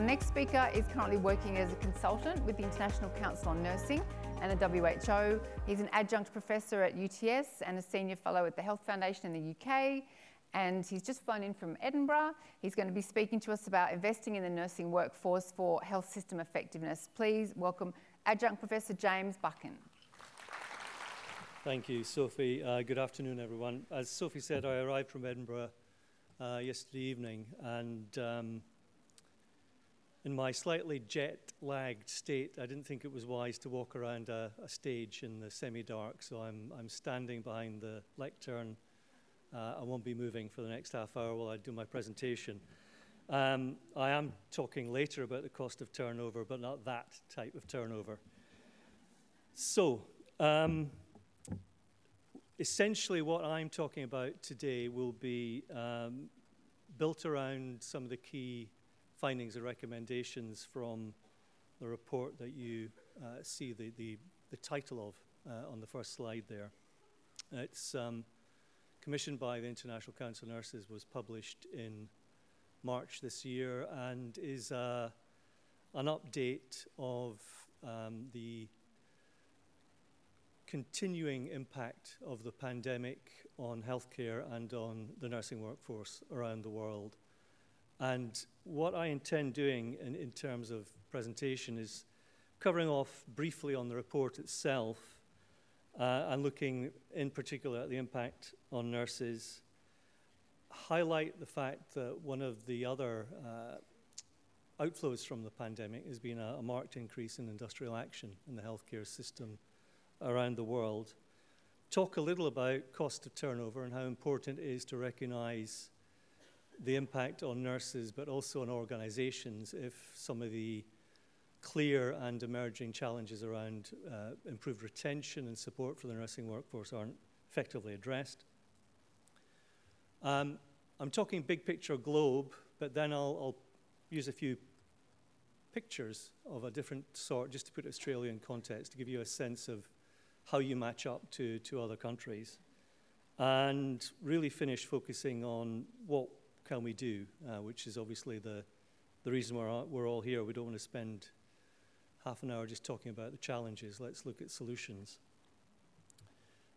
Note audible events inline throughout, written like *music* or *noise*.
Our next speaker is currently working as a consultant with the International Council on Nursing and the WHO. He's an adjunct professor at UTS and a senior fellow at the Health Foundation in the UK. And he's just flown in from Edinburgh. He's going to be speaking to us about investing in the nursing workforce for health system effectiveness. Please welcome Adjunct Professor James Buchan. Thank you, Sophie. Uh, good afternoon, everyone. As Sophie said, I arrived from Edinburgh uh, yesterday evening, and um, in my slightly jet lagged state, I didn't think it was wise to walk around a, a stage in the semi dark, so I'm, I'm standing behind the lectern. Uh, I won't be moving for the next half hour while I do my presentation. Um, I am talking later about the cost of turnover, but not that type of turnover. So, um, essentially, what I'm talking about today will be um, built around some of the key findings and recommendations from the report that you uh, see the, the, the, title of uh, on the first slide there. It's um, commissioned by the International Council of Nurses, was published in March this year, and is uh, an update of um, the continuing impact of the pandemic on healthcare and on the nursing workforce around the world. And what I intend doing in, in terms of presentation is covering off briefly on the report itself uh, and looking in particular at the impact on nurses, highlight the fact that one of the other uh, outflows from the pandemic has been a, a marked increase in industrial action in the healthcare system around the world. Talk a little about cost of turnover and how important it is to recognize the impact on nurses, but also on organizations if some of the clear and emerging challenges around uh, improved retention and support for the nursing workforce aren't effectively addressed. Um, I'm talking big picture globe, but then I'll, I'll, use a few pictures of a different sort just to put Australia in context to give you a sense of how you match up to, to other countries. And really finish focusing on what can we do, uh, which is obviously the, the reason we're all, we're all here. We don't want to spend half an hour just talking about the challenges. Let's look at solutions.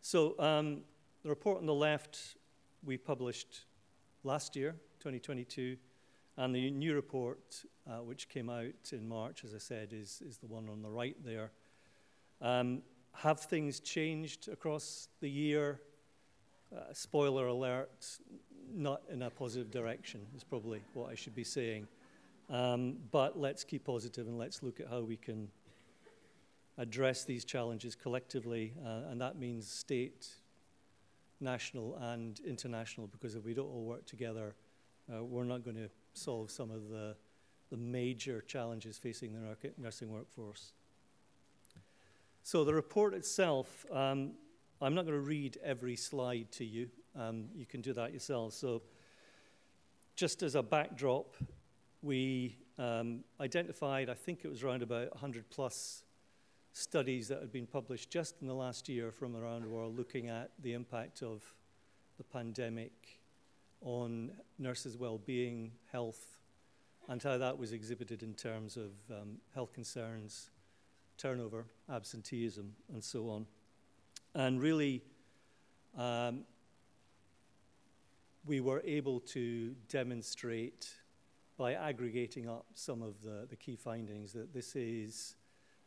So, um, the report on the left we published last year, 2022, and the new report, uh, which came out in March, as I said, is, is the one on the right there. Um, have things changed across the year? Uh, spoiler alert, not in a positive direction, is probably what I should be saying. Um, but let's keep positive and let's look at how we can address these challenges collectively, uh, and that means state, national, and international, because if we don't all work together, uh, we're not going to solve some of the, the major challenges facing the nursing workforce. So, the report itself, um, I'm not going to read every slide to you. Um, you can do that yourself. So, just as a backdrop, we um, identified, I think it was around about 100 plus studies that had been published just in the last year from around the world looking at the impact of the pandemic on nurses' well-being, health, and how that was exhibited in terms of um, health concerns, turnover, absenteeism, and so on. And really, um, we were able to demonstrate by aggregating up some of the, the key findings that this is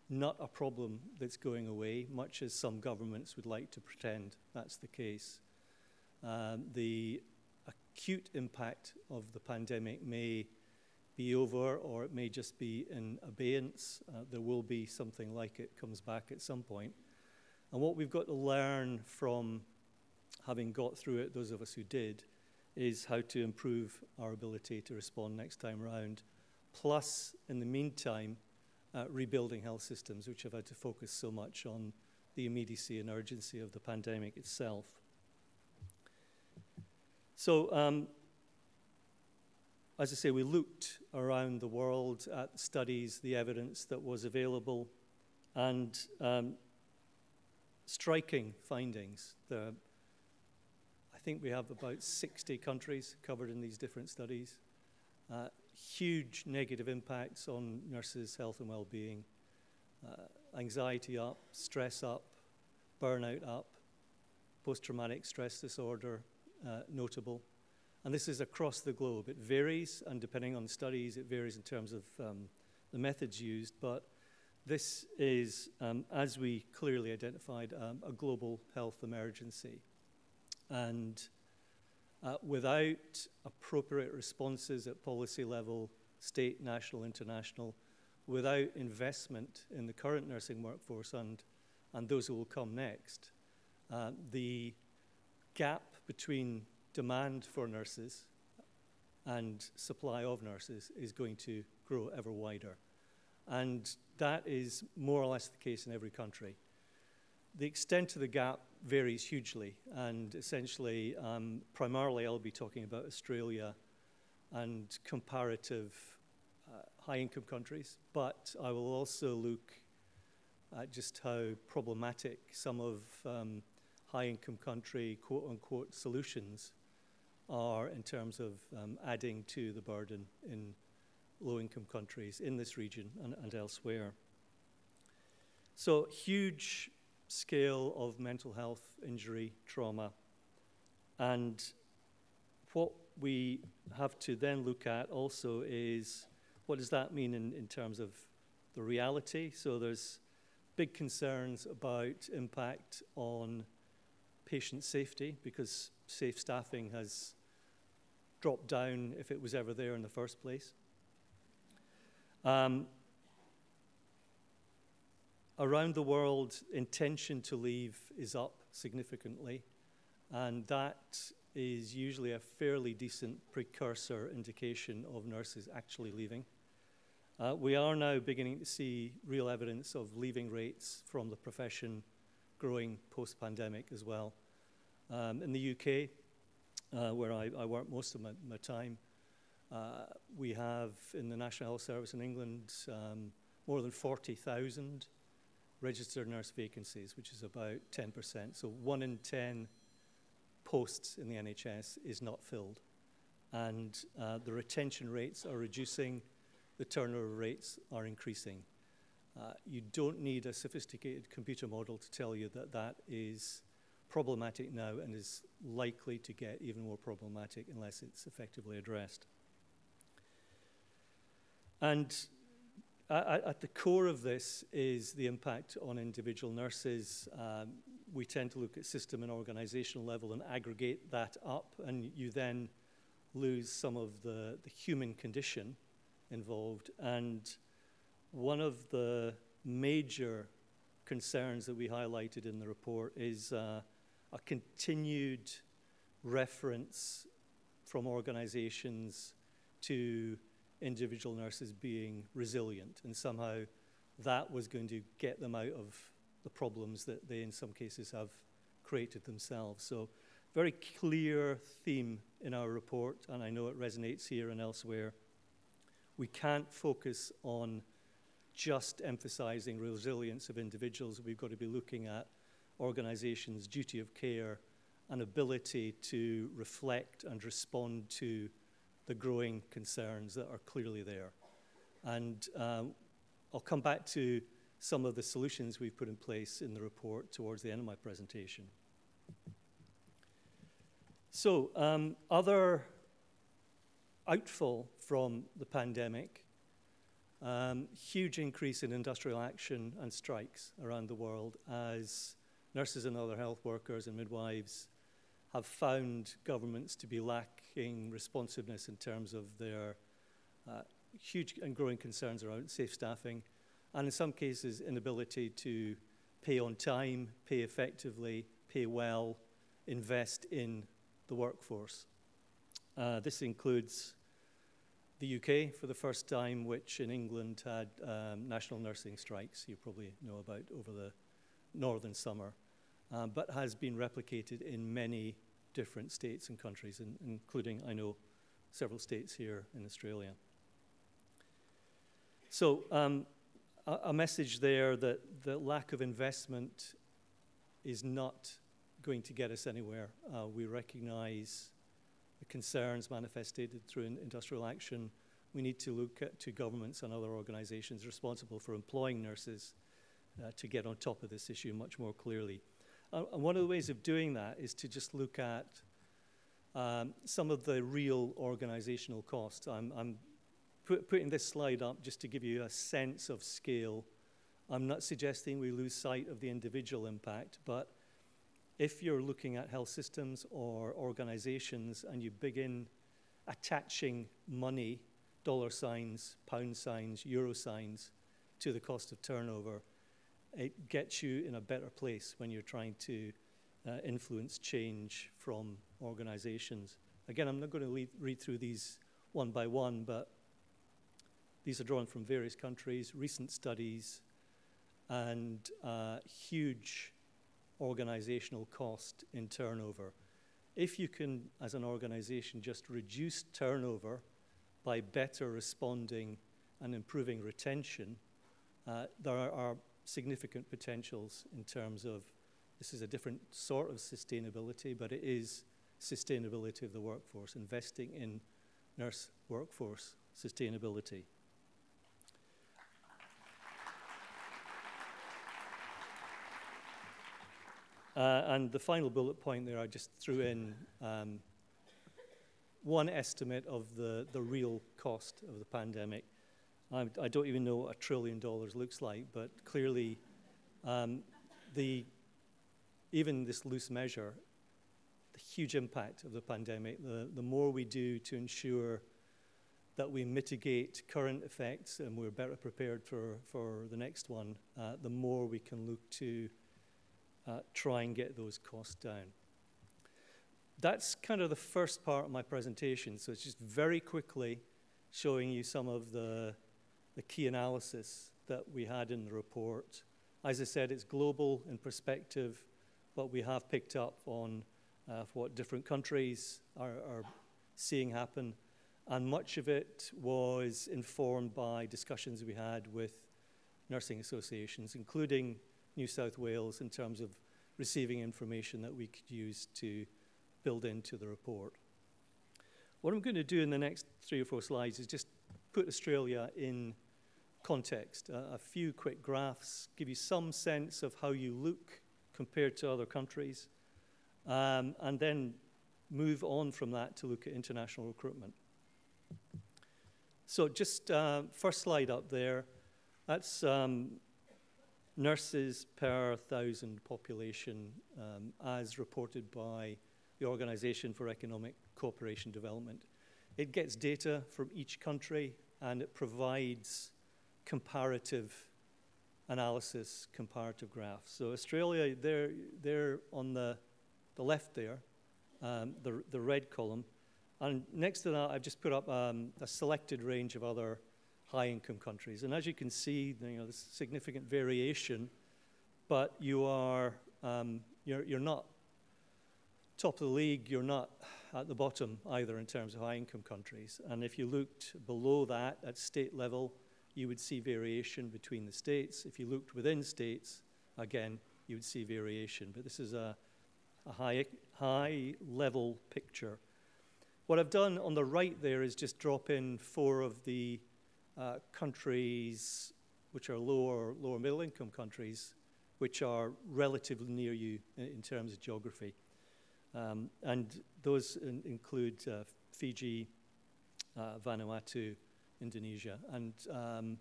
not a problem that's going away, much as some governments would like to pretend that's the case. Um, the acute impact of the pandemic may be over or it may just be in abeyance. Uh, there will be something like it comes back at some point. And what we've got to learn from having got through it, those of us who did, is how to improve our ability to respond next time around. Plus, in the meantime, uh, rebuilding health systems, which have had to focus so much on the immediacy and urgency of the pandemic itself. So, um, as I say, we looked around the world at studies, the evidence that was available, and um, striking findings. The think we have about 60 countries covered in these different studies. Uh, huge negative impacts on nurses' health and well-being. Uh, anxiety up, stress up, burnout up, post-traumatic stress disorder uh, notable. And this is across the globe. It varies, and depending on the studies, it varies in terms of um, the methods used, but this is, um, as we clearly identified, um, a global health emergency. And uh, without appropriate responses at policy level, state, national, international, without investment in the current nursing workforce and, and those who will come next, uh, the gap between demand for nurses and supply of nurses is going to grow ever wider. And that is more or less the case in every country. The extent of the gap varies hugely, and essentially, um, primarily, I'll be talking about Australia and comparative uh, high income countries, but I will also look at just how problematic some of um, high income country quote unquote solutions are in terms of um, adding to the burden in low income countries in this region and, and elsewhere. So, huge scale of mental health injury, trauma. And what we have to then look at also is what does that mean in, in terms of the reality? So, there's big concerns about impact on patient safety because safe staffing has dropped down if it was ever there in the first place. Um, around the world, intention to leave is up significantly, and that is usually a fairly decent precursor indication of nurses actually leaving. Uh, we are now beginning to see real evidence of leaving rates from the profession growing post pandemic as well. Um, in the UK, uh, where I, I, work most of my, my time, uh, we have in the National Health Service in England um, more than 40,000 registered nurse vacancies, which is about 10%. So one in 10 posts in the NHS is not filled. And uh, the retention rates are reducing, the turnover rates are increasing. Uh, you don't need a sophisticated computer model to tell you that that is problematic now and is likely to get even more problematic unless it's effectively addressed. And at the core of this is the impact on individual nurses. Um, we tend to look at system and organizational level and aggregate that up, and you then lose some of the, the human condition involved. And one of the major concerns that we highlighted in the report is uh, a continued reference from organizations to individual nurses being resilient, and somehow that was going to get them out of the problems that they, in some cases, have created themselves. So, very clear theme in our report, and I know it resonates here and elsewhere. We can't focus on just emphasizing resilience of individuals. We've got to be looking at organizations' duty of care and ability to reflect and respond to the growing concerns that are clearly there. And um, I'll come back to some of the solutions we've put in place in the report towards the end of my presentation. So, um, other outfall from the pandemic, um, huge increase in industrial action and strikes around the world as nurses and other health workers and midwives have found governments to be lacking responsiveness in terms of their uh, huge and growing concerns around safe staffing, and in some cases, inability to pay on time, pay effectively, pay well, invest in the workforce. Uh, this includes the UK for the first time, which in England had um, national nursing strikes, you probably know about over the northern summer, um, but has been replicated in many different states and countries, in, including, I know, several states here in Australia. So, um, a, a, message there that the lack of investment is not going to get us anywhere. Uh, we recognize the concerns manifested through industrial action. we need to look at, to governments and other organizations responsible for employing nurses uh, to get on top of this issue much more clearly. Uh, and one of the ways of doing that is to just look at um, some of the real organizational costs. I'm, I'm put, putting this slide up just to give you a sense of scale. I'm not suggesting we lose sight of the individual impact, but if you're looking at health systems or organizations and you begin attaching money, dollar signs, pound signs, euro signs, to the cost of turnover, it gets you in a better place when you're trying to uh, influence change from organizations. Again, I'm not going to lead, read through these one by one, but these are drawn from various countries, recent studies, and uh, huge organizational cost in turnover. If you can, as an organization, just reduce turnover by better responding and improving retention, uh, there are, are significant potentials in terms of this is a different sort of sustainability, but it is sustainability of the workforce, investing in nurse workforce sustainability. Uh, and the final bullet point there, I just threw in um, one estimate of the, the real cost of the pandemic. I, I, don't even know what a trillion dollars looks like, but clearly, um, the, even this loose measure, the huge impact of the pandemic, the, the more we do to ensure that we mitigate current effects and we're better prepared for, for the next one, uh, the more we can look to uh, try and get those costs down. That's kind of the first part of my presentation. So it's just very quickly showing you some of the, the key analysis that we had in the report. As I said, it's global in perspective, but we have picked up on uh, what different countries are, are seeing happen. And much of it was informed by discussions we had with nursing associations, including New South Wales in terms of receiving information that we could use to build into the report. What I'm going to do in the next three or four slides is just put Australia in context. Uh, a few quick graphs give you some sense of how you look compared to other countries, um, and then move on from that to look at international recruitment. So, just uh, first slide up there. That's um, nurses per thousand population um, as reported by the Organization for Economic Cooperation Development. It gets data from each country and it provides comparative analysis, comparative graphs. So Australia, they're, they're on the, the left there, um, the, the red column. And next to that, I've just put up um, a selected range of other high income countries. And as you can see, you know, there's significant variation, but you are, um, you're, you're not top of the league, you're not at the bottom either in terms of high income countries. And if you looked below that at state level, you would see variation between the states. If you looked within states, again, you would see variation. But this is a, a high, high level picture. What I've done on the right there is just drop in four of the uh, countries which are lower, lower middle income countries, which are relatively near you in, in terms of geography. Um, and those in, include uh, Fiji, uh, Vanuatu, Indonesia. And um,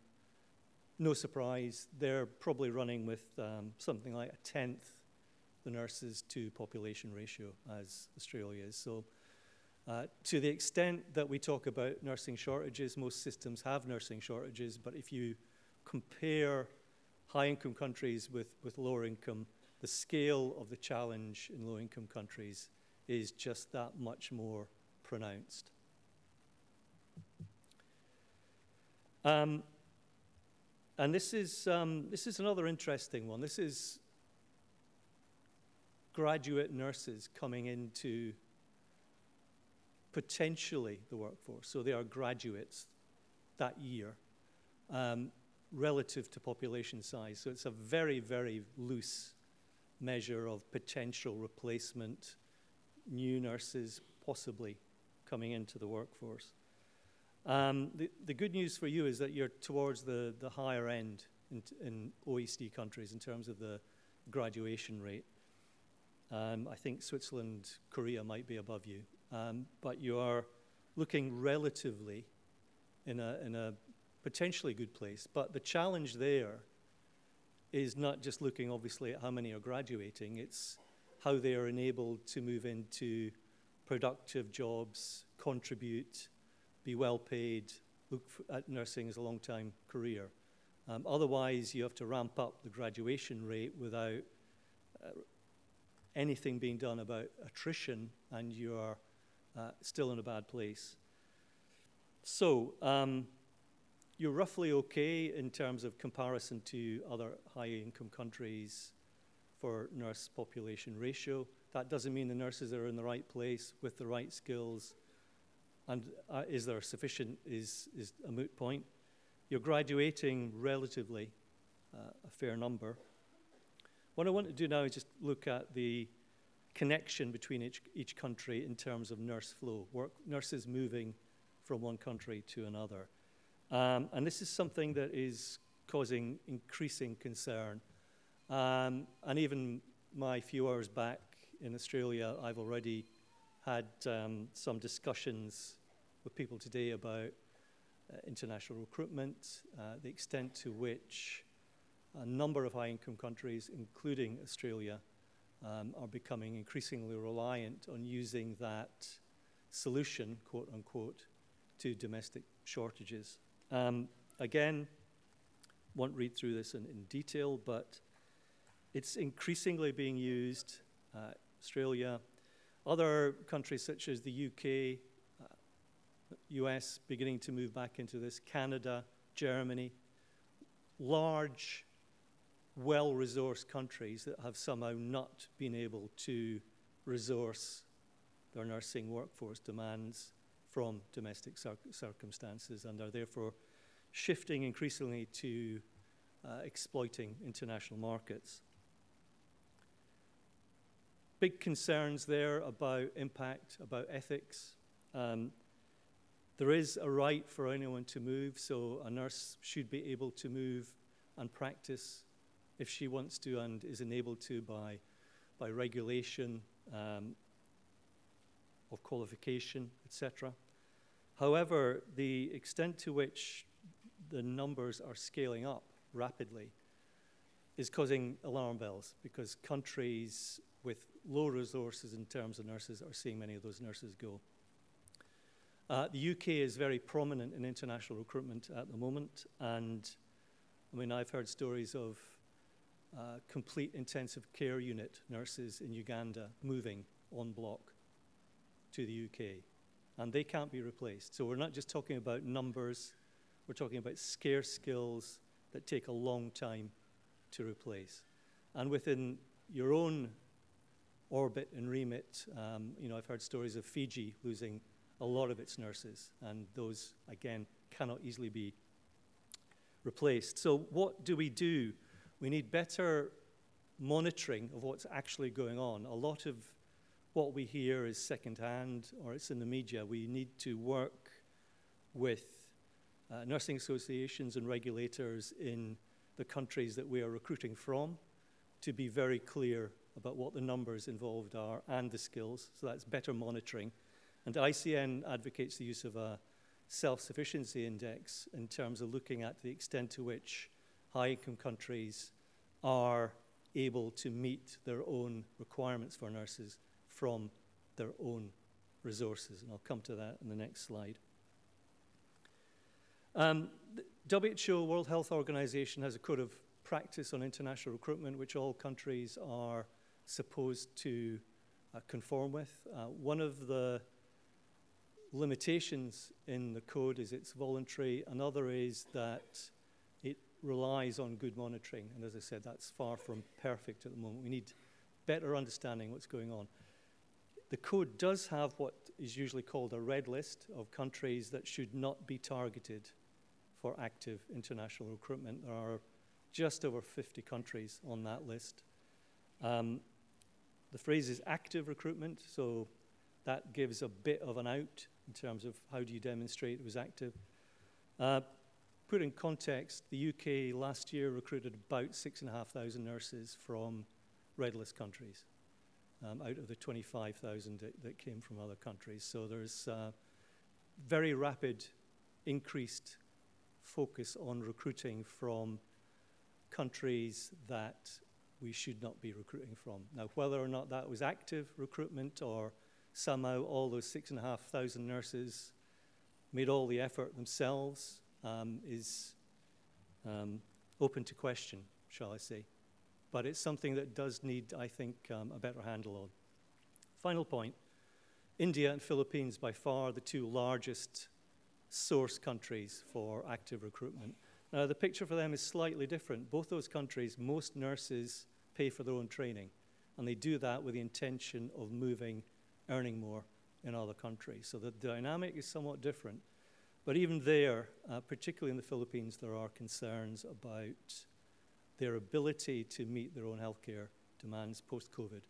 no surprise, they're probably running with um, something like a tenth the nurses to population ratio as Australia is. So uh, to the extent that we talk about nursing shortages, most systems have nursing shortages, but if you compare high income countries with, with lower income, the scale of the challenge in low income countries is just that much more pronounced. Um, and this is, um, this is another interesting one. This is graduate nurses coming into potentially the workforce. So they are graduates that year um, relative to population size. So it's a very, very loose measure of potential replacement, new nurses possibly coming into the workforce. Um, the, the good news for you is that you're towards the, the higher end in, in OECD countries in terms of the graduation rate. Um, I think Switzerland, Korea might be above you, um, but you are looking relatively in a, in a potentially good place. But the challenge there is not just looking, obviously, at how many are graduating, it's how they are enabled to move into productive jobs, contribute, be well paid, look at nursing as a long time career. Um, otherwise, you have to ramp up the graduation rate without uh, anything being done about attrition, and you are uh, still in a bad place. So, um, you're roughly okay in terms of comparison to other high income countries for nurse population ratio. That doesn't mean the nurses are in the right place with the right skills. And uh, is there sufficient is, is a moot point. You're graduating relatively uh, a fair number. What I want to do now is just look at the connection between each, each country in terms of nurse flow, work, nurses moving from one country to another. Um, and this is something that is causing increasing concern. Um, and even my few hours back in Australia, I've already had um, some discussions with people today about uh, international recruitment, uh, the extent to which a number of high income countries, including Australia, um, are becoming increasingly reliant on using that solution, quote unquote, to domestic shortages. Um, again, won't read through this in, in, detail, but it's increasingly being used. Uh, Australia, other countries such as the UK, uh, US beginning to move back into this, Canada, Germany, large, well resourced countries that have somehow not been able to resource their nursing workforce demands from domestic cir- circumstances and are therefore shifting increasingly to uh, exploiting international markets. Big concerns there about impact, about ethics. Um, there is a right for anyone to move, so a nurse should be able to move and practice if she wants to and is enabled to by, by regulation um, of qualification, etc. However, the extent to which the numbers are scaling up rapidly is causing alarm bells because countries with low resources in terms of nurses are seeing many of those nurses go. Uh, the UK is very prominent in international recruitment at the moment, and I mean, I've heard stories of uh, complete intensive care unit nurses in Uganda moving on block to the UK and they can't be replaced. So we're not just talking about numbers, we're talking about scarce skills that take a long time to replace. And within your own orbit and remit, um, you know, I've heard stories of Fiji losing a lot of its nurses, and those, again, cannot easily be replaced. So, what do we do? We need better monitoring of what's actually going on. A lot of what we hear is secondhand or it's in the media. We need to work with uh, nursing associations and regulators in the countries that we are recruiting from to be very clear about what the numbers involved are and the skills. So that's better monitoring. And ICN advocates the use of a self sufficiency index in terms of looking at the extent to which high income countries are able to meet their own requirements for nurses from their own resources. And I'll come to that in the next slide. Um, WHO, World Health Organization, has a code of practice on international recruitment, which all countries are supposed to uh, conform with. Uh, one of the limitations in the code is it's voluntary. Another is that it relies on good monitoring. And as I said, that's far from perfect at the moment. We need better understanding what's going on. The code does have what is usually called a red list of countries that should not be targeted for active international recruitment. There are just over 50 countries on that list. Um, the phrase is active recruitment, so that gives a bit of an out in terms of how do you demonstrate it was active. Uh, put in context, the UK last year recruited about 6,500 nurses from red list countries um, out of the 25,000 that, that, came from other countries. So there's uh, very rapid increased focus on recruiting from countries that we should not be recruiting from. Now, whether or not that was active recruitment or somehow all those six and a half thousand nurses made all the effort themselves um, is um, open to question, shall I say. But it's something that does need, I think, um, a better handle on. Final point India and Philippines, by far the two largest source countries for active recruitment. Now, the picture for them is slightly different. Both those countries, most nurses pay for their own training, and they do that with the intention of moving, earning more in other countries. So the dynamic is somewhat different. But even there, uh, particularly in the Philippines, there are concerns about their ability to meet their own healthcare demands post COVID.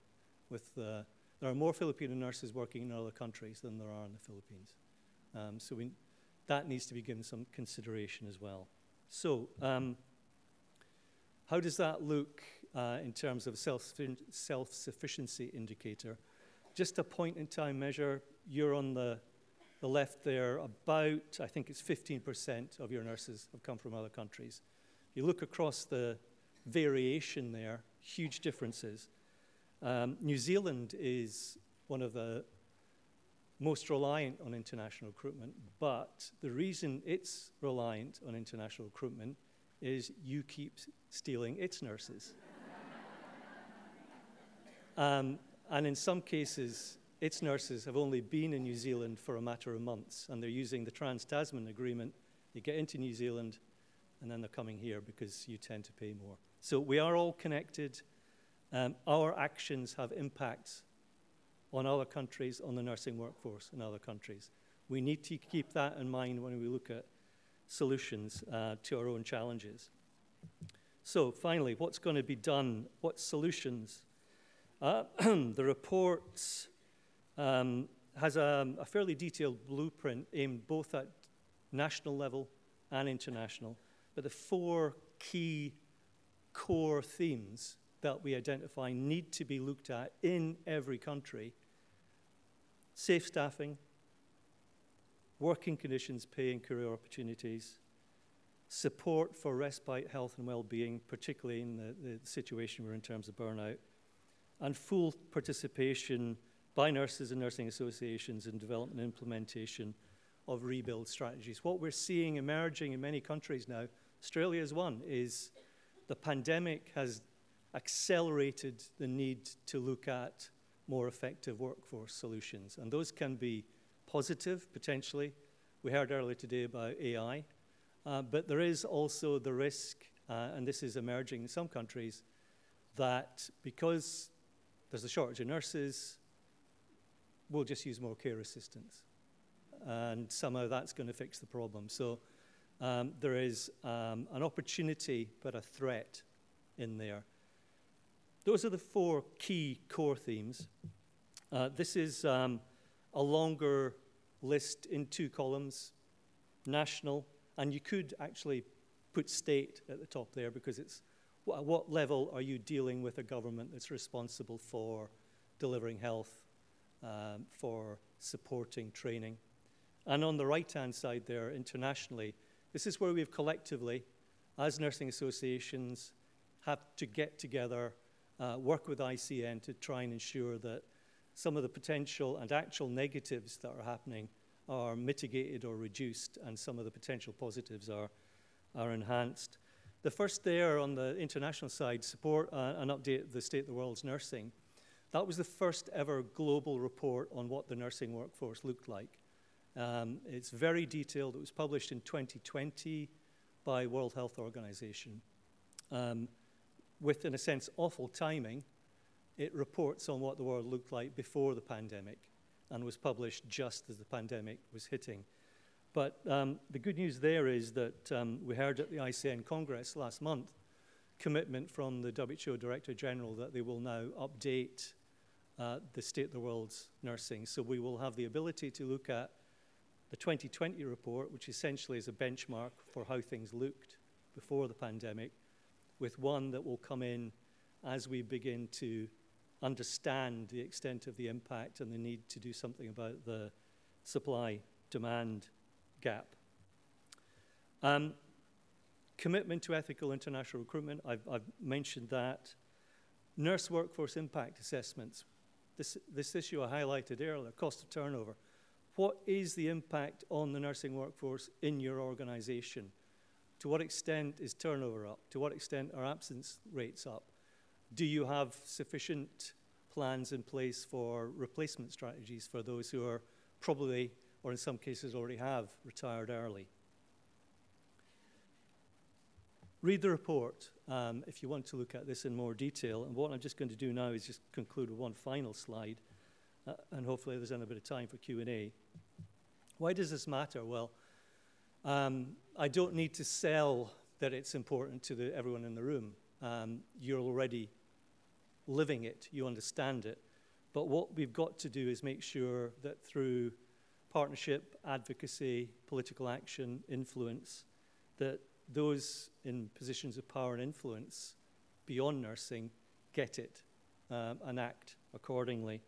With uh, there are more Filipino nurses working in other countries than there are in the Philippines. Um, so we, that needs to be given some consideration as well. So, um, how does that look uh, in terms of self sufficiency indicator? Just a point in time measure. You're on the, the left there, about, I think it's 15% of your nurses have come from other countries. You look across the variation there, huge differences. Um, New Zealand is one of the most reliant on international recruitment, but the reason it's reliant on international recruitment is you keep stealing its nurses. Um, and in some cases, its nurses have only been in New Zealand for a matter of months, and they're using the Trans Tasman Agreement. You get into New Zealand, and then they're coming here because you tend to pay more. So we are all connected. Um, our actions have impacts on other countries, on the nursing workforce in other countries. We need to keep that in mind when we look at solutions uh, to our own challenges. So, finally, what's going to be done? What solutions? Uh, *clears throat* the report um, has a, a, fairly detailed blueprint aimed both at national level and international. But the four key core themes that we identify need to be looked at in every country. Safe staffing, working conditions, pay and career opportunities, support for respite, health, and well being, particularly in the, the situation we're in terms of burnout, and full participation by nurses and nursing associations in development and implementation of rebuild strategies. What we're seeing emerging in many countries now, Australia is one, is the pandemic has accelerated the need to look at more effective workforce solutions. And those can be positive, potentially. We heard earlier today about AI. Uh, but there is also the risk, uh, and this is emerging in some countries, that because there's a shortage of nurses, we'll just use more care assistants. And somehow that's going to fix the problem. So um, there is um, an opportunity, but a threat in there. Those are the four key core themes. Uh, this is um, a longer list in two columns national, and you could actually put state at the top there because it's at what level are you dealing with a government that's responsible for delivering health, um, for supporting training. And on the right hand side there, internationally, this is where we've collectively, as nursing associations, have to get together uh, work with ICN to try and ensure that some of the potential and actual negatives that are happening are mitigated or reduced, and some of the potential positives are, are enhanced. The first there on the international side, support uh, and update the state of the world's nursing. That was the first ever global report on what the nursing workforce looked like. Um, it's very detailed. It was published in 2020 by World Health Organization. Um, with, in a sense, awful timing, it reports on what the world looked like before the pandemic and was published just as the pandemic was hitting. But um, the good news there is that um, we heard at the ICN Congress last month commitment from the WHO Director General that they will now update uh, the state of the world's nursing. So we will have the ability to look at the 2020 report, which essentially is a benchmark for how things looked before the pandemic, with one that will come in as we begin to understand the extent of the impact and the need to do something about the supply demand gap. Um, commitment to ethical international recruitment, I've, I've, mentioned that. Nurse workforce impact assessments, this, this issue I highlighted earlier, cost of turnover. What is the impact on the nursing workforce in your organisation? To what extent is turnover up? To what extent are absence rates up? Do you have sufficient plans in place for replacement strategies for those who are probably, or in some cases already have, retired early? Read the report um, if you want to look at this in more detail. And what I'm just going to do now is just conclude with one final slide, uh, and hopefully there's a bit of time for Q&A. Why does this matter? Well, um, I don't need to sell that it's important to the, everyone in the room. Um, you're already living it, you understand it. But what we've got to do is make sure that through partnership, advocacy, political action, influence, that those in positions of power and influence beyond nursing get it um, and act accordingly.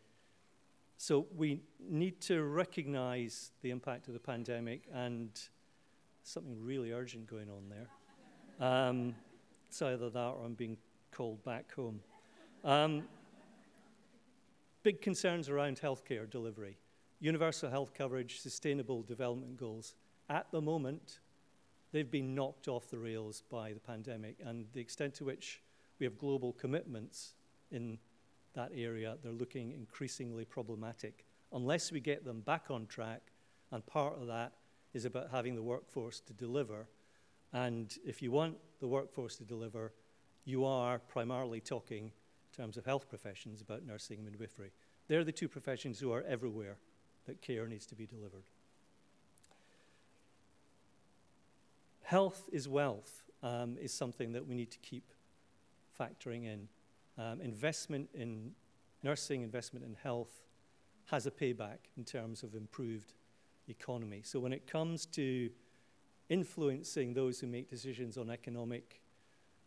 So we need to recognize the impact of the pandemic and something really urgent going on there. Um, it's either that or I'm being called back home. Um, big concerns around healthcare delivery, universal health coverage, sustainable development goals. At the moment, they've been knocked off the rails by the pandemic, and the extent to which we have global commitments in that area, they're looking increasingly problematic. Unless we get them back on track, and part of that is about having the workforce to deliver. And if you want the workforce to deliver, you are primarily talking in terms of health professions about nursing and midwifery. They're the two professions who are everywhere that care needs to be delivered. Health is wealth um, is something that we need to keep factoring in. Um, investment in nursing, investment in health has a payback in terms of improved economy. So when it comes to influencing those who make decisions on economic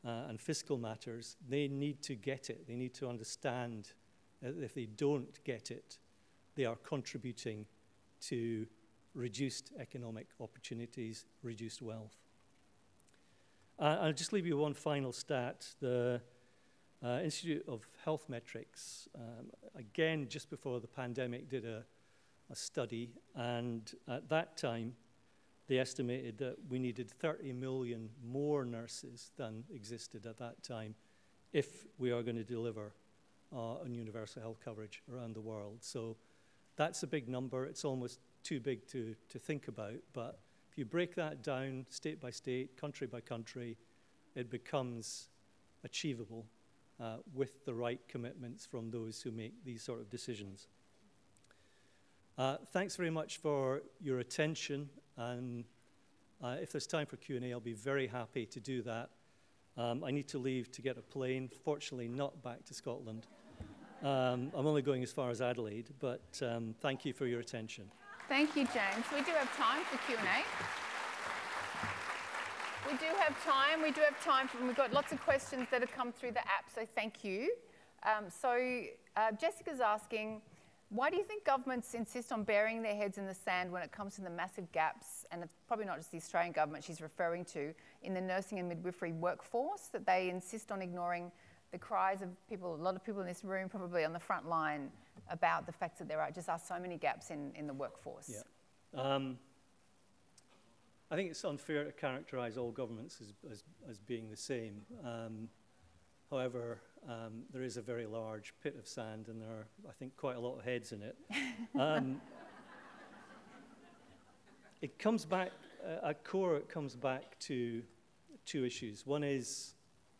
uh, and fiscal matters, they need to get it. They need to understand that if they don't get it, they are contributing to reduced economic opportunities, reduced wealth. Uh, I'll just leave you one final stat. The uh, Institute of Health Metrics, um, again, just before the pandemic, did a, a study, and at that time, they estimated that we needed 30 million more nurses than existed at that time if we are going to deliver uh, on universal health coverage around the world. So that's a big number. It's almost too big to, to think about. But if you break that down state by state, country by country, it becomes achievable uh, with the right commitments from those who make these sort of decisions. Uh, thanks very much for your attention. And uh, if there's time for Q&A, I'll be very happy to do that. Um, I need to leave to get a plane, fortunately not back to Scotland. Um, I'm only going as far as Adelaide, but um, thank you for your attention. Thank you, James. We do have time for Q&A. We do have time. We do have time. For, we've got lots of questions that have come through the app, so thank you. Um, so uh, Jessica's asking, why do you think governments insist on burying their heads in the sand when it comes to the massive gaps, and it's probably not just the Australian government she's referring to, in the nursing and midwifery workforce, that they insist on ignoring the cries of people, a lot of people in this room, probably on the front line, about the fact that there are just are so many gaps in, in the workforce? Yeah. Um, I think it's unfair to characterize all governments as, as, as being the same. Um, However, um, there is a very large pit of sand, and there are, I think, quite a lot of heads in it. *laughs* Um, it comes back, uh, at core, it comes back to two issues. One is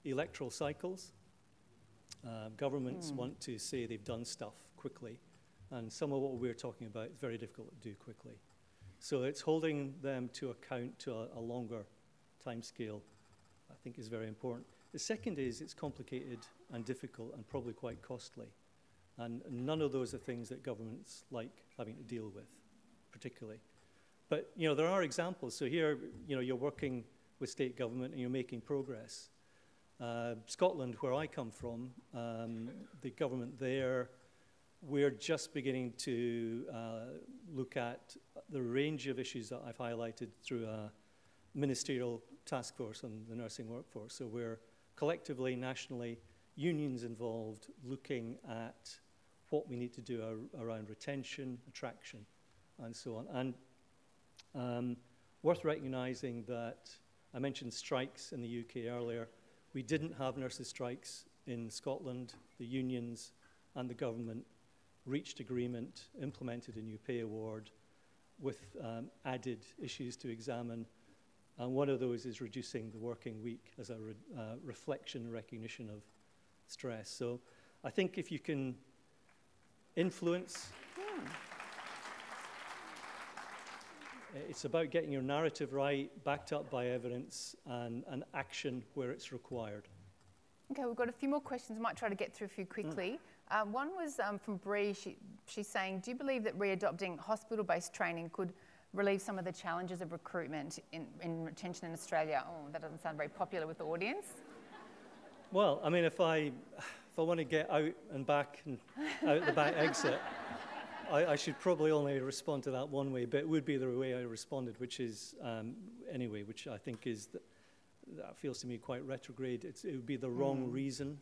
electoral cycles. Uh, governments mm. want to say they've done stuff quickly, and some of what we're talking about is very difficult to do quickly. So it's holding them to account to a, a longer time scale, I think, is very important. The second is it's complicated and difficult and probably quite costly. And none of those are things that governments like having to deal with, particularly. but you know, there are examples. So here, you know, you're working with state government and you're making progress. Uh, Scotland, where I come from, um, the government there, we're just beginning to uh, look at the range of issues that I've highlighted through a ministerial task force on the nursing workforce. So we're collectively, nationally, unions involved, looking at what we need to do ar- around retention, attraction, and so on. And um, worth recognizing that I mentioned strikes in the UK earlier. We didn't have nurses' strikes in Scotland. The unions and the government reached agreement, implemented a new pay award with um, added issues to examine. And one of those is reducing the working week as a re uh, reflection recognition of stress. So I think if you can influence. Yeah. It's about getting your narrative right, backed up by evidence, and, and action where it's required. Okay, we've got a few more questions. I might try to get through a few quickly. Mm. Uh, one was um, from Bree. She, she's saying, Do you believe that readopting hospital based training could relieve some of the challenges of recruitment in, in retention in Australia? Oh, that doesn't sound very popular with the audience. Well, I mean, if I, if I want to get out and back and out the back *laughs* exit, I, I, should probably only respond to that one way, but it would be the way I responded, which is, um, anyway, which I think is, that feels to me quite retrograde. It's, it would be the wrong mm. reason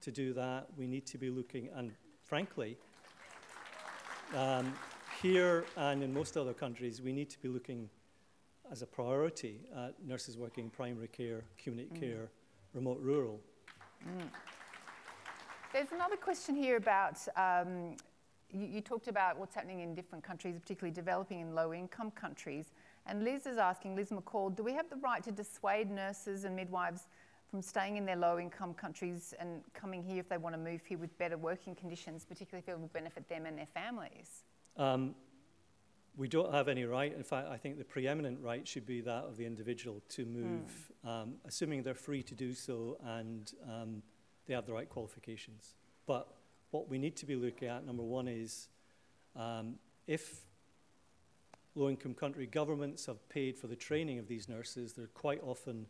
to do that. We need to be looking, and frankly, um, here and in most other countries, we need to be looking as a priority at nurses working primary care, community mm. care, remote rural. Mm. There's another question here about um, you, you, talked about what's happening in different countries, particularly developing and low income countries. And Liz is asking, Liz McCall, do we have the right to dissuade nurses and midwives from staying in their low income countries and coming here if they want to move here with better working conditions, particularly if it will benefit them and their families? Um, we don't have any right. In fact, I think the preeminent right should be that of the individual to move, mm. um, assuming they're free to do so and um, they have the right qualifications. But what we need to be looking at, number one, is um, if low income country governments have paid for the training of these nurses, they're quite often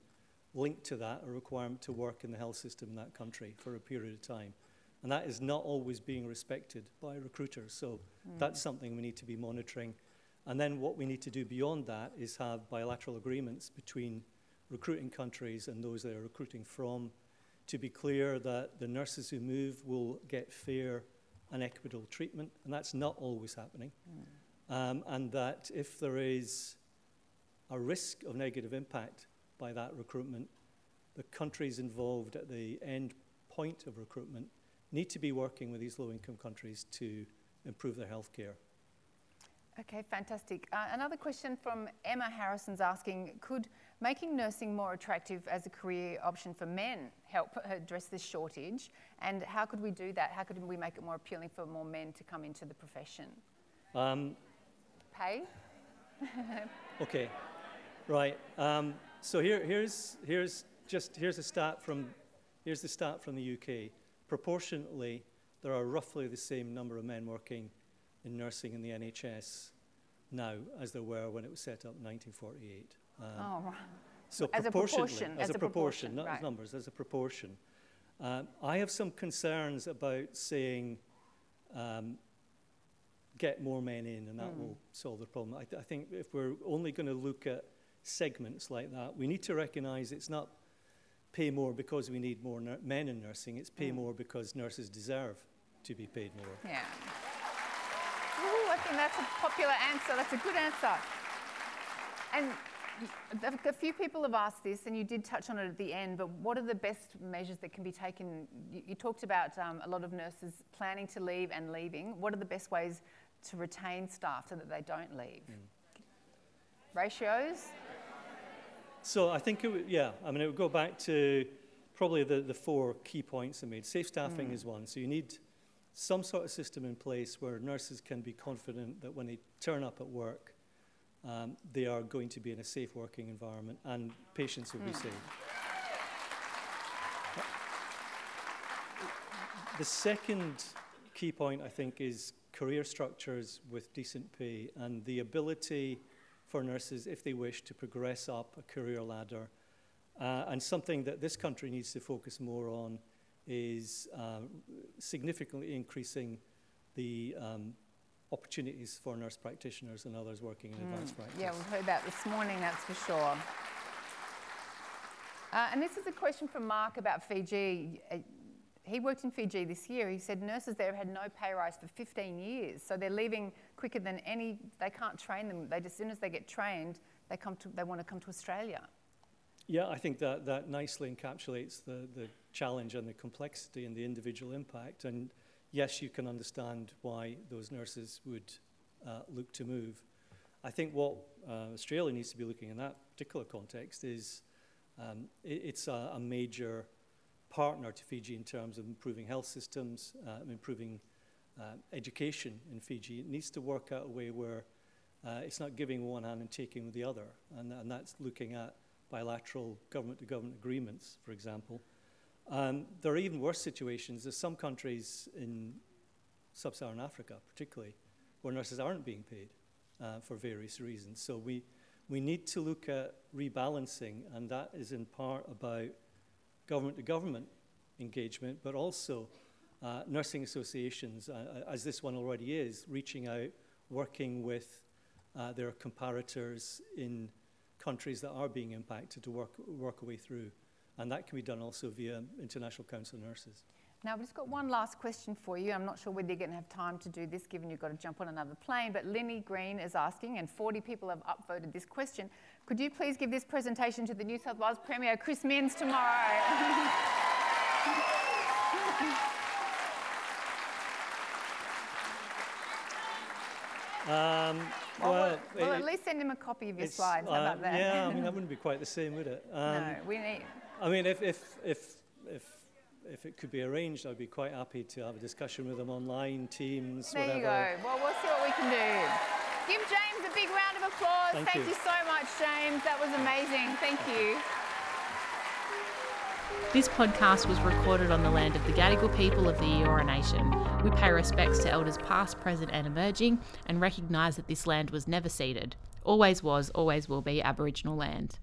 linked to that, a requirement to work in the health system in that country for a period of time. And that is not always being respected by recruiters. So mm. that's something we need to be monitoring. And then what we need to do beyond that is have bilateral agreements between recruiting countries and those they are recruiting from to be clear that the nurses who move will get fair and equitable treatment, and that's not always happening. Mm. Um, and that if there is a risk of negative impact by that recruitment, the countries involved at the end point of recruitment need to be working with these low income countries to improve their health care. Okay, fantastic. Uh, another question from Emma Harrison's asking Could making nursing more attractive as a career option for men help address this shortage? And how could we do that? How could we make it more appealing for more men to come into the profession? Um, Pay? *laughs* okay, right. Um, so here, here's, here's just here's a stat from here's the stat from the UK. Proportionately, there are roughly the same number of men working in nursing in the NHS now as there were when it was set up in 1948. Um, oh, right. So as a proportion, as, as a, proportion, not right. as numbers, as a proportion. Um, I have some concerns about saying um, get more men in and that mm. will solve the problem. I, th- I think if we're only going to look at segments like that, we need to recognize it's not pay more because we need more ner- men in nursing, it's pay mm. more because nurses deserve to be paid more. Yeah. Ooh, I think that's a popular answer. That's a good answer. And *laughs* a few people have asked this, and you did touch on it at the end, but what are the best measures that can be taken? You, you talked about um, a lot of nurses planning to leave and leaving. What are the best ways to retain staff so that they don't leave? Mm. Ratios? So I think, it would, yeah, I mean, it would go back to probably the, the four key points I made. Safe staffing mm. is one. So you need some sort of system in place where nurses can be confident that when they turn up at work, um, they are going to be in a safe working environment and patients will be hmm. safe. The second key point, I think, is career structures with decent pay and the ability for nurses if they wish to progress up a career ladder. Uh, and something that this country needs to focus more on is um, significantly increasing the um, opportunities for nurse practitioners and others working in mm. advanced practice. Yeah, we've heard that this morning, that's for sure. Uh, and this is a question from Mark about Fiji. Uh, he worked in Fiji this year. He said nurses there have had no pay rise for 15 years, so they're leaving quicker than any. They can't train them. They just, as soon as they get trained, they come to. They want to come to Australia. Yeah, I think that that nicely encapsulates the the challenge and the complexity and the individual impact. And yes, you can understand why those nurses would uh, look to move. I think what uh, Australia needs to be looking in that particular context is um, it, it's a, a major partner to Fiji in terms of improving health systems, uh, improving uh, education in Fiji. It needs to work out a way where uh, it's not giving one hand and taking the other, and, and that's looking at bilateral government-to-government agreements, for example. Um, there are even worse situations. There's some countries in sub-Saharan Africa, particularly, where nurses aren't being paid uh, for various reasons. So we, we need to look at rebalancing, and that is in part about government to government engagement, but also uh, nursing associations, uh, as this one already is, reaching out, working with uh, their comparators in countries that are being impacted to work, work a way through. And that can be done also via International Council of Nurses. Now, we've just got one last question for you. I'm not sure whether you're going to have time to do this given you've got to jump on another plane, but Lenny Green is asking, and 40 people have upvoted this question. Could you please give this presentation to the New South Wales Premier, Chris Minns, tomorrow? Um, well, well, well, at least send him a copy of your slides. How uh, about that? Yeah, I mean, that *laughs* wouldn't be quite the same, would it? Um, no, we need. I mean, if, if, if, if if it could be arranged, I'd be quite happy to have a discussion with them online, Teams, there whatever. There you go. Well, we'll see what we can do. Give James a big round of applause. Thank, Thank you. you so much, James. That was amazing. Thank you. This podcast was recorded on the land of the Gadigal people of the Eora Nation. We pay respects to elders past, present, and emerging, and recognise that this land was never ceded. Always was, always will be Aboriginal land.